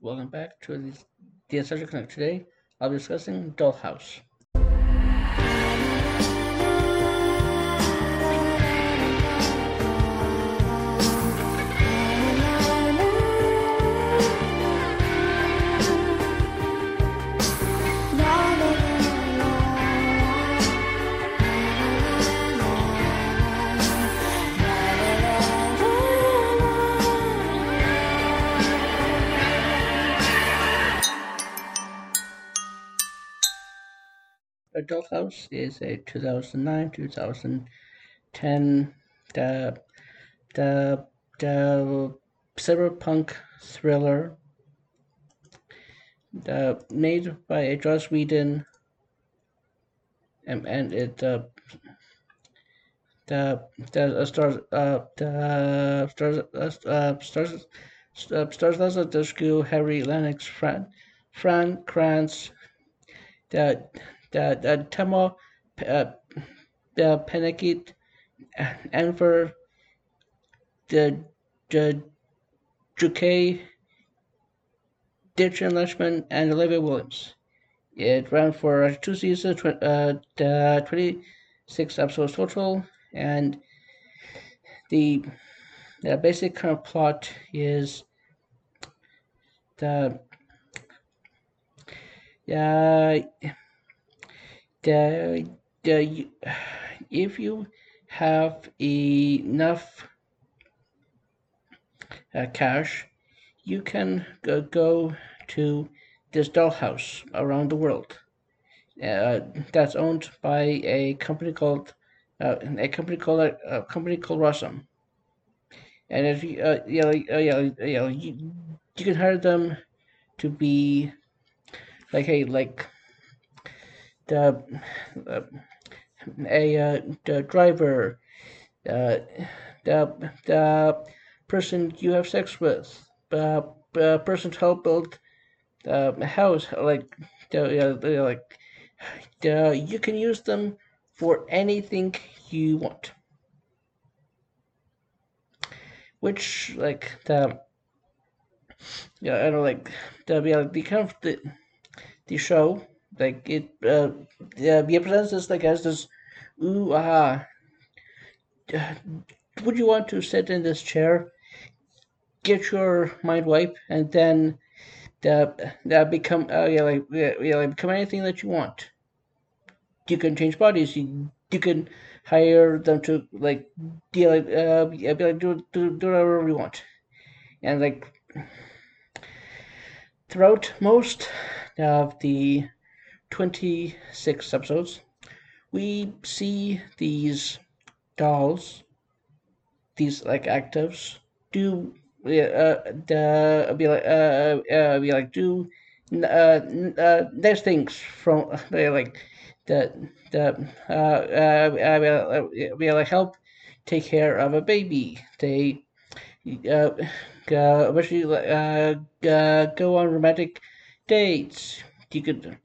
welcome back to the, the Connect. Today, I'll be discussing Dollhouse. A dollhouse is a 2009-2010 the, the, the cyberpunk thriller the, made by Joss Whedon and, and it uh, the the uh, stars uh the stars uh, uh stars uh, stars Leslie Dushku, Harry Lennix, Fran Fran Kranz, the the, the Tahmoh uh, the Penikett and for the the Juke Dichen Lachman and Olivia Williams. It ran for two seasons, uh, the 26 episodes total, and the the basic of plot is the. Uh, the, the, if you have enough uh, cash, you can go, go to this dollhouse around the world. Uh, that's owned by a company called uh, a company called a company called Rossum. And if you uh, yeah uh, yeah yeah you, you can hire them to be like hey like the a uh, the driver, uh, the the person you have sex with, uh, the person to help build the house, like the uh, like the you can use them for anything you want. Which like the yeah I don't like the yeah, the kind of the the show like it, uh, yeah, it presents this like as this, ooh ah. Would you want to sit in this chair, get your mind wipe, and then the that become uh, yeah like yeah, yeah like become anything that you want. You can change bodies. You you can hire them to like deal like uh yeah, be like do do do whatever you want, and like throughout most of the 26 episodes, we see these dolls, these like actives, do uh, uh, be like uh, uh, be like do uh, uh, there's things from uh, like that that uh, uh, uh, be like help take care of a baby. They uh, uh, uh, uh, go on romantic dates. You could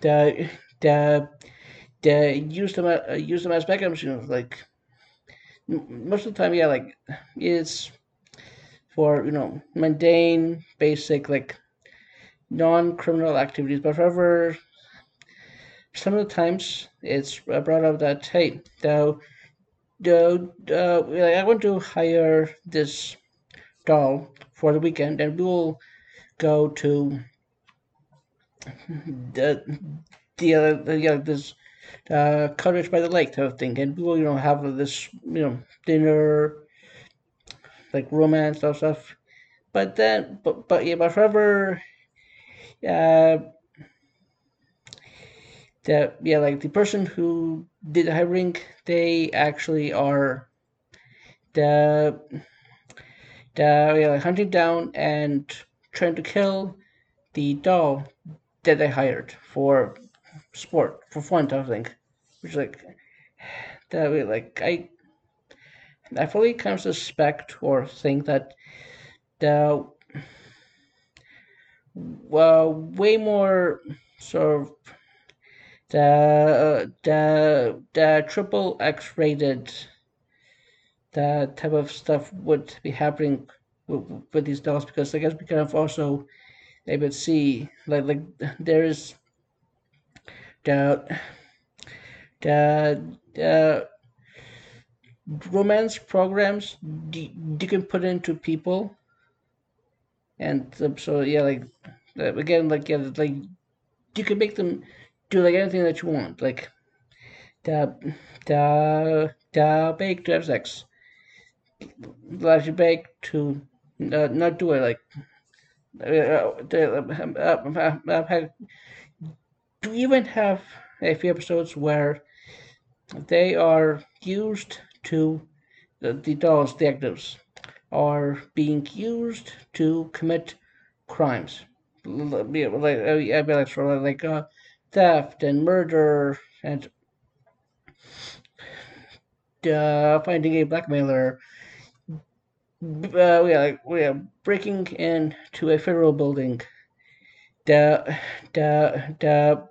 the the the use them uh, use them as backup machines. Like most of the time, yeah, like it's for you know mundane, basic like non-criminal activities. But however, some of the times it's brought up that hey, the the uh, I want to hire this doll for the weekend, and we will go to the the uh, yeah this uh, cottage by the lake type of thing, and people you know have this you know dinner, like romance stuff. But then, but but yeah, but forever, uh, the yeah like the person who did the hiring, they actually are the the yeah, like hunting down and trying to kill the doll that they hired for sport for fun type of thing, which like that way like I I fully kind of suspect or think that the well way more sort of the the the triple X rated that type of stuff would be happening with, with these dolls. Because I guess we kind of also able to see like like there is the the the romance programs you, can put into people. And so yeah like again like yeah like you can make them do like anything that you want like the the the bake to have sex. Allows you bake to uh, not do it like do even have a few episodes where they are used to the, the dolls, the actives, are being used to commit crimes, like like, like uh, theft and murder and uh, finding a blackmailer. Uh, we are, we are breaking into a federal building. The the the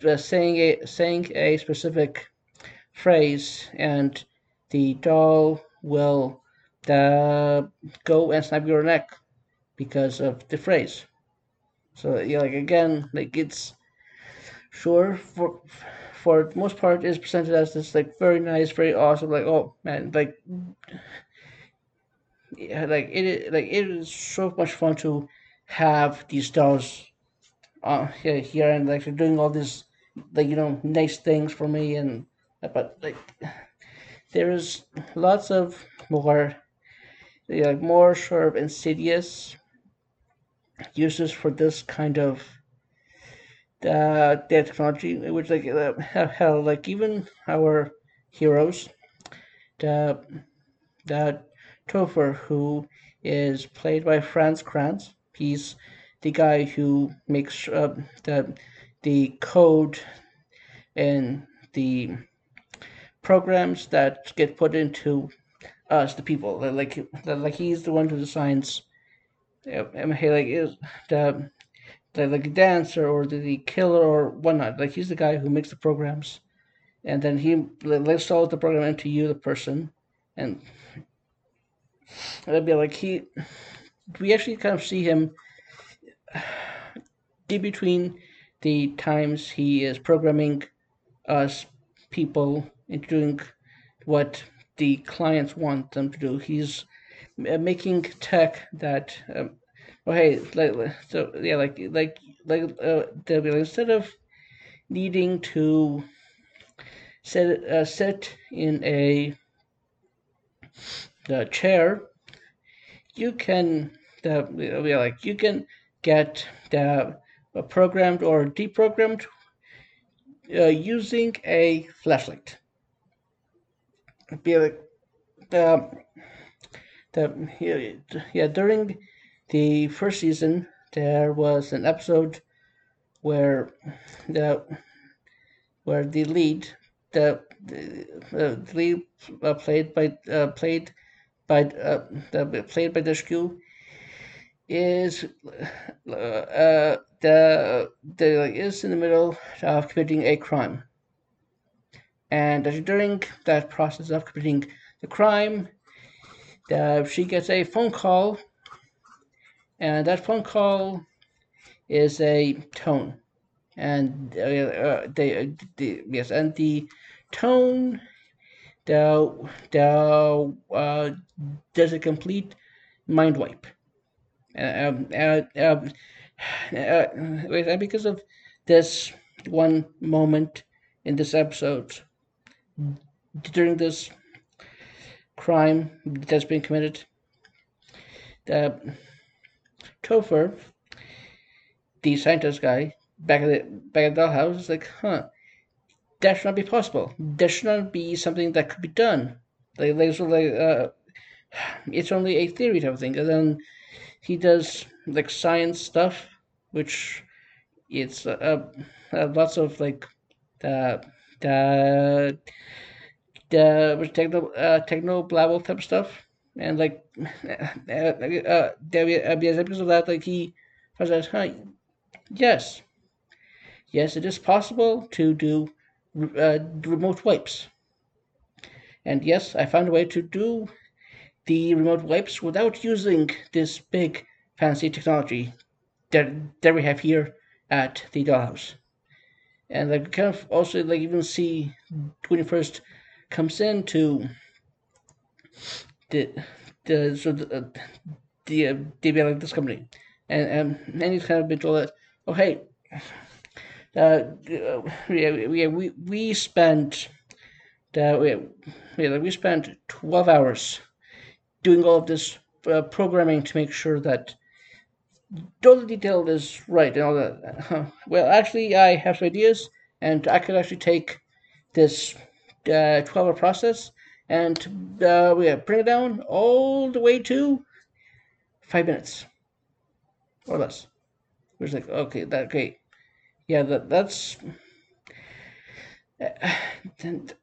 the, saying a saying a specific phrase, and the doll will the, go and snap your neck because of the phrase. So yeah, like again, like it's sure for for most part is presented as this like very nice, very awesome, like oh man, like like it like it is so much fun to have these dolls uh here, here and like they're doing all these like you know nice things for me and but like there is lots of more like more sort of insidious uses for this kind of uh, technology, which like uh, hell, like even our heroes, the the Topher who is played by Fran Kranz. He's the guy who makes uh, the the code and the programs that get put into us, the people. Like, like he's the one who designs. Um, hey, like is the, the like dancer or the, the killer or whatnot. Like he's the guy who makes the programs, and then he installs the program into you, the person, and it'd be like he. We actually kind of see him in between the times he is programming us people into doing what the clients want them to do. He's making tech that, um, well, hey, like, so yeah, like like like uh, instead of needing to set uh, set in a the chair, you can the yeah, like you can get the uh, programmed or deprogrammed uh, using a flashlight. Be like the the yeah during the first season there was an episode where the where the lead the the, the lead uh, played by uh, played by uh, played by Dushku is uh, uh, the the is in the middle of committing a crime. And during that process of committing the crime, uh, she gets a phone call, and that phone call is a tone, and uh, uh, they, the, yes, and the tone, the the uh, does a complete mind wipe, um, uh, um, uh, because of this one moment in this episode? During this crime that's been committed, the Topher, the scientist guy, back at the back at the house, is like, huh, that should not be possible. There should not be something that could be done. Like, like, so like uh, it's only a theory type of thing. And then he does like science stuff, which it's uh, uh lots of like uh, the the techno uh, techno blabble type stuff, and like uh, uh, there be episodes of that like he says, "Huh, yes, yes, it is possible to do uh, remote wipes." And yes, I found a way to do the remote wipes without using this big fancy technology that that we have here at the dollhouse. And like kind of also like even see when he first comes into the the so the, uh, the uh, like this company, and um, and he's kind of been told that oh hey, uh, yeah, yeah we we spent uh, we, yeah, we spent twelve hours doing all of this uh, programming to make sure that all the detail is right and all that. well, actually, I have some ideas, and I could actually take this uh, 12 hour process and uh, yeah, bring it down all the way to five minutes or less. It was like, okay, that great. Yeah, that that's that's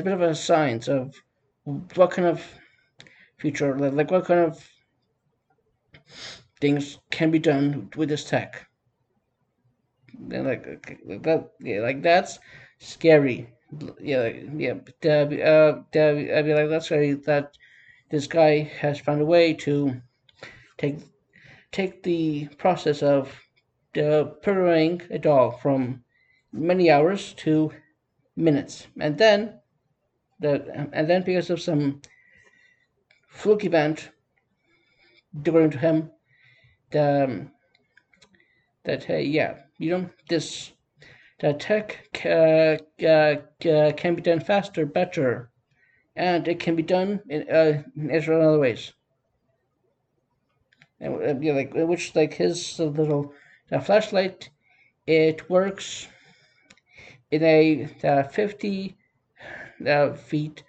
a bit of a sign of what kind of future, like, what kind of things can be done with this tech. And like, like that, yeah, like that's scary. Yeah, yeah. Uh, uh, I mean, like that's scary that this guy has found a way to take take the process of uh, programming a doll from many hours to minutes, and then the and then because of some fluke event, according to him, the, um, that hey, yeah, you know this the tech uh, uh, uh, can be done faster, better, and it can be done in, uh, in other ways. And uh, yeah, like which like his little uh, flashlight, it works in a uh, 50 uh, feet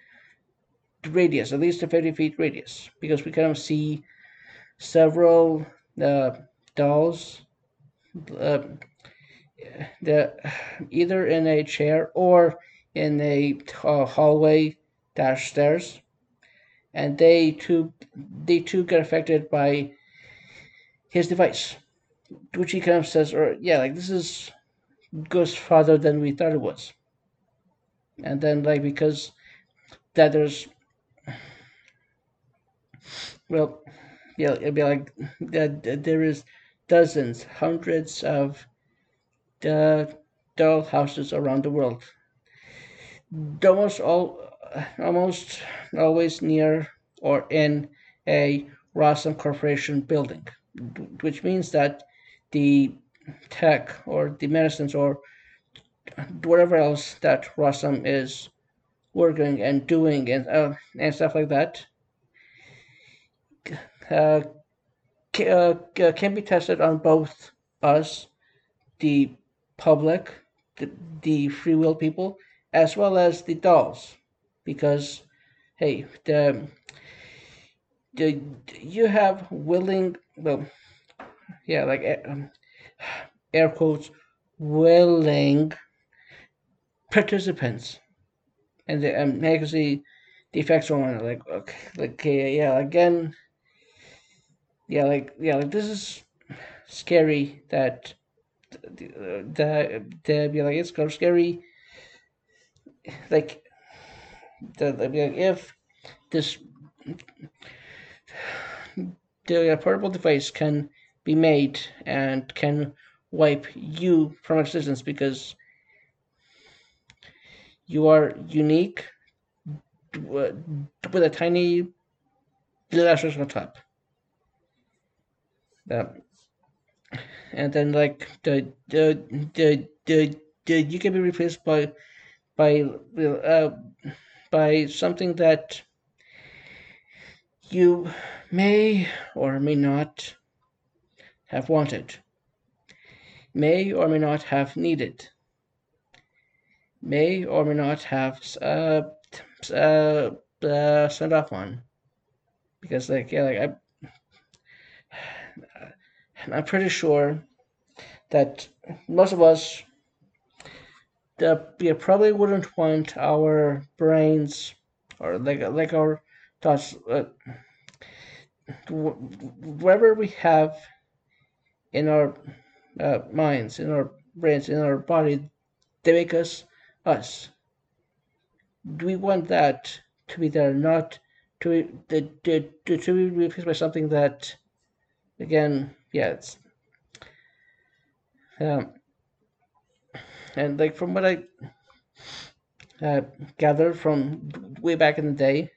radius, at least a 50 feet radius, because we of see several uh, dolls uh, the, either in a chair or in a uh, hallway dash stairs and they too they too get affected by his device he kind of says or yeah like this is goes farther than we thought it was. And then like because that there's well yeah it'd be like that there is dozens hundreds of uh, the doll houses around the world. Almost all almost always near or in a Rossum Corporation building which means that the tech or the medicines or whatever else that Rossum is working and doing and uh, and stuff like that uh, uh, can be tested on both us, the public, the, the free will people, as well as the dolls, because hey, the, the you have willing well, yeah, like um, air quotes willing participants, and the um, the effects on like okay, like okay, yeah, again yeah, like yeah, like this is scary that that that be like it's kind of scary. Like that like if this the portable device can be made and can wipe you from existence because you are unique with a tiny little asterisk on top. Um, and then like the the the the, the you can be replaced by by uh, by something that you may or may not have wanted, may or may not have needed, may or may not have uh, uh, uh, signed off on, because like yeah, like I I'm pretty sure that most of us we probably wouldn't want our brains or like like our thoughts uh, whatever we have in our uh, minds in our brains in our body they make us us. Do we want that to be there not? To to to, to, be replaced by something that, again, yeah, it's um, and like from what I uh, gathered from way back in the day,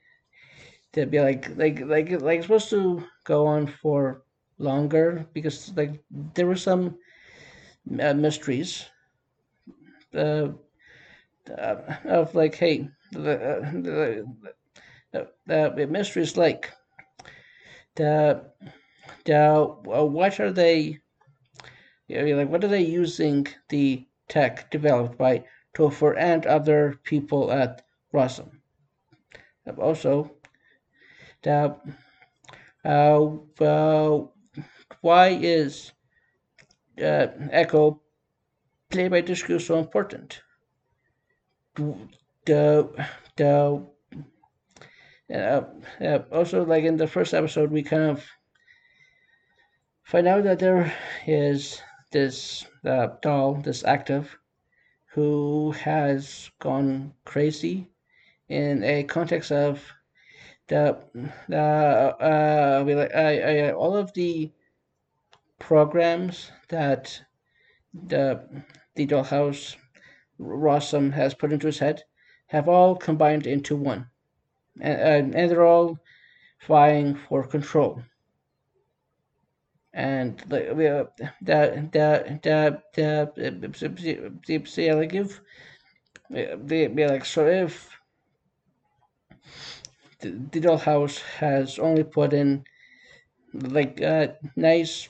to be like like like like supposed to go on for longer because like there were some uh, mysteries uh, uh, of like hey the, uh, the, the, the mysteries like the the uh, what are they you know, like what are they using the tech developed by Topher and other people at Rossum also the uh, uh, why is uh, Echo play by Dushku so important? The the uh, uh, also like in the first episode we kind of find out that there is this uh, doll, this active, who has gone crazy in a context of the uh, uh, I, I, all of the programs that the the dollhouse Rossum has put into his head have all combined into one, and, and they're all vying for control. And the the the the the the the if the like so if the dollhouse has only put in like uh, nice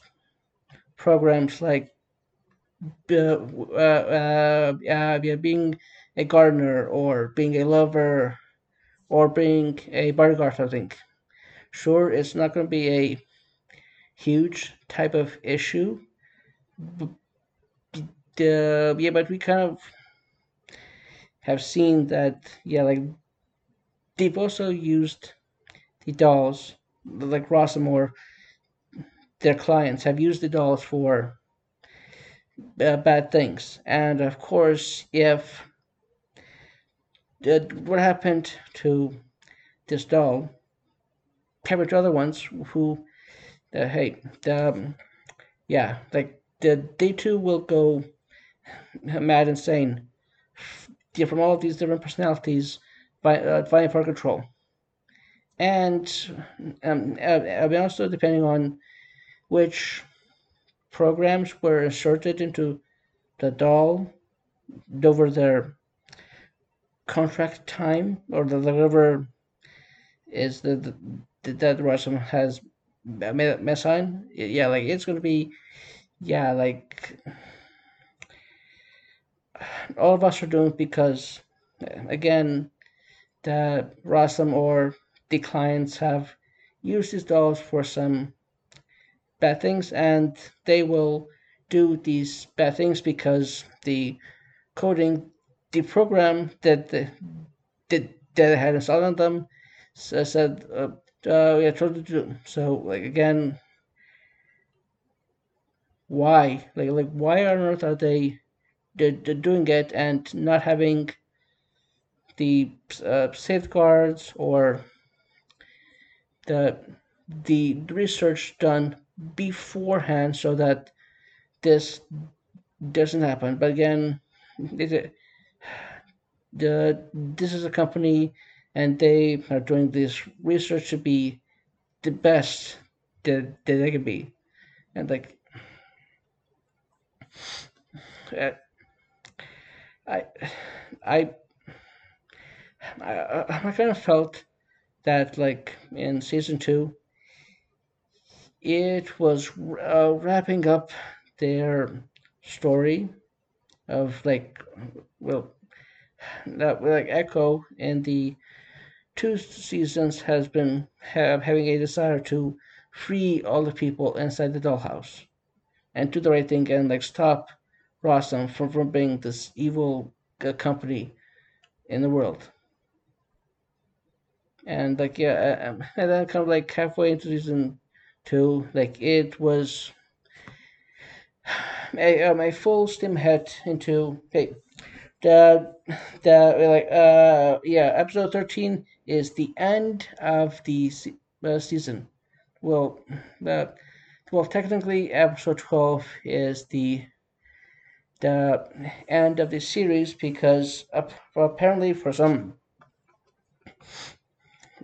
programs like uh, uh, uh, being a gardener or being a lover or being a bodyguard, I think. Sure, it's not going to be a huge type of issue. But, uh, yeah, but we kind of have seen that, yeah, like they've also used the dolls, like Rossum their clients have used the dolls for uh, bad things. And of course, if uh, what happened to this doll compared to other ones who, uh, hey, um, yeah, like the, they too will go mad insane from all of these different personalities by, uh, for control. And um, uh, also depending on which programs were inserted into the doll over their contract time or the whatever is the, the that Rossum has made sign. Yeah, like it's gonna be yeah, like all of us are doing because again the Rossum or the clients have used these dolls for some bad things, and they will do these bad things because the coding, the program that the, that, that had installed on them said, uh, uh, yeah, told to do. So, like, again, why? Like, like, why on earth are they they're doing it and not having the uh, safeguards or the the research done beforehand so that this doesn't happen. But again, it, the this is a company and they are doing this research to be the best that, that they can be. And like uh, I I I, I kind of felt that like in season two it was uh, wrapping up their story of like well that like echo in the two seasons has been have, having a desire to free all the people inside the dollhouse and do the right thing and like stop Rossum from, from being this evil uh, company in the world and like yeah uh, and then kind of like halfway into season two, Like it was a, um, a full steam head into hey the the like uh yeah episode 13 is the end of the uh, season. Well, the well technically episode twelve is the the end of the series because uh, apparently for some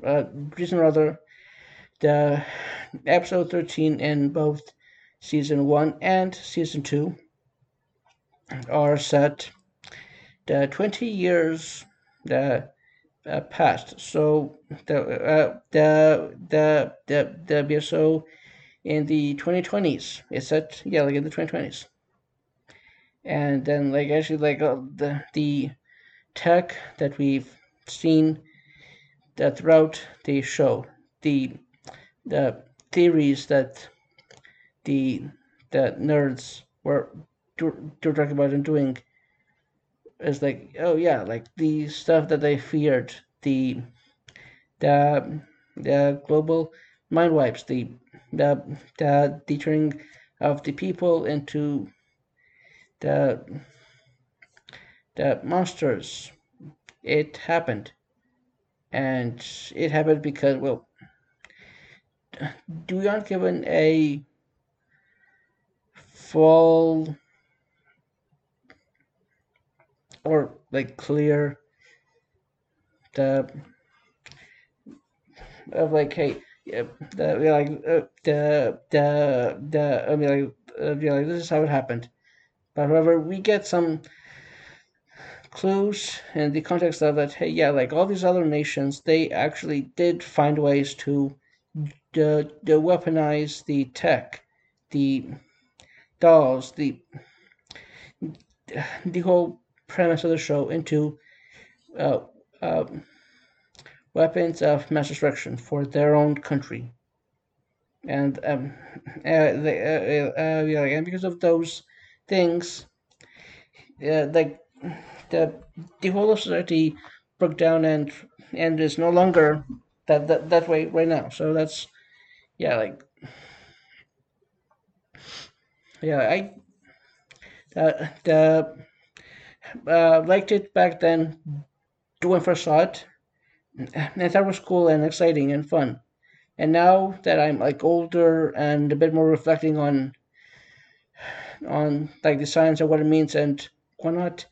uh, reason or other, the episode 13 in both season 1 and season 2 are set the 20 years the uh, past. So the uh, the the the the BSO in the 2020s. It's set yeah like in the 2020s. And then like actually like uh, the the tech that we've seen that throughout the show the the theories that the the nerds were to, to talk about and doing is like oh yeah like the stuff that they feared the the the global mind wipes the the the, turning of the people into the the monsters. It happened and it happened because well do we aren't given a full or like clear the of like hey yeah, the like uh, the the the I mean like uh, like this is how it happened. But however, we get some clues in the context of that. Hey, yeah, like all these other nations, they actually did find ways to weaponize the tech, the dolls, the the whole premise of the show into uh, uh, weapons of mass destruction for their own country. And um, uh, they, uh, uh, yeah, and because of those things, uh, like the the whole of society broke down and and is no longer that that, that way right now. So that's yeah, like yeah, I uh, the uh, liked it back then when first saw it. I thought was cool and exciting and fun. And now that I'm like older and a bit more reflecting on on like the science of what it means and whatnot,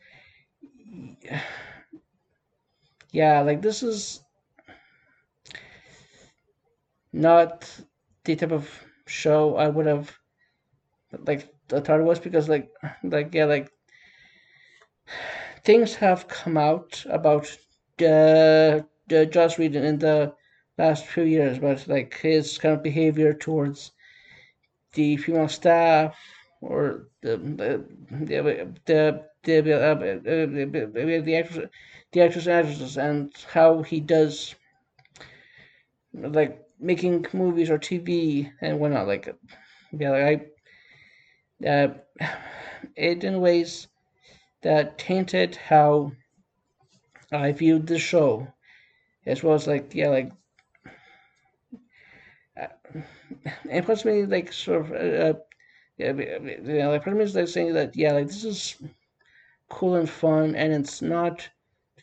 yeah, like this is not the type of show I would have like thought it was because like like yeah like things have come out about the the Joss Whedon in the last few years, but like his kind of behavior towards the female staff or the the the the the, uh, the, the actors the actors and actresses and how he does like making movies or TV and whatnot. Like yeah, like I uh, it in ways that tainted how I viewed the show, as well as like yeah, like uh, and plus me like sort of uh, yeah, you know, like part of me is like saying that yeah, like this is cool and fun, and it's not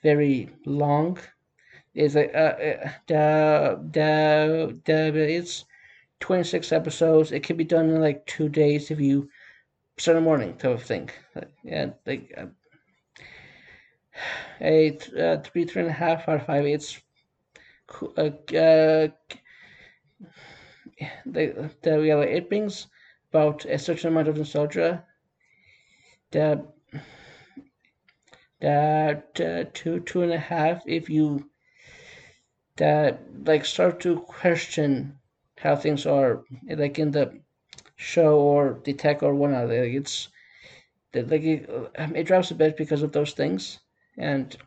very long. It's like uh, the the the it's twenty six episodes. It can be done in like two days if you Sunday morning type of thing. Yeah, like uh, a uh, three, three and a half of five. It's uh, uh, the the yeah, like, it brings about a certain amount of nostalgia. The that uh, two two and a half if you that like start to question how things are like in the show or the tech or whatnot. Like it's that like it, um, it drops a bit because of those things, and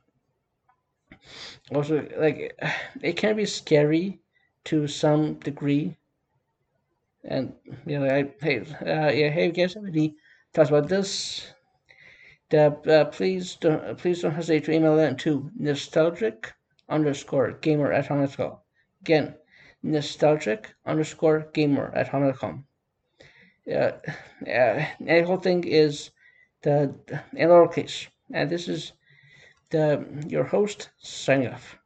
also like it can be scary to some degree. And you know, I hey uh, yeah hey guys, somebody talks about this. That uh, please don't please don't hesitate to email that to nostalgic underscore gamer at hotmail.com. Again, nostalgic underscore gamer at hotmail.com uh, uh, the whole thing is the in lowercase. And this is the your host signing off.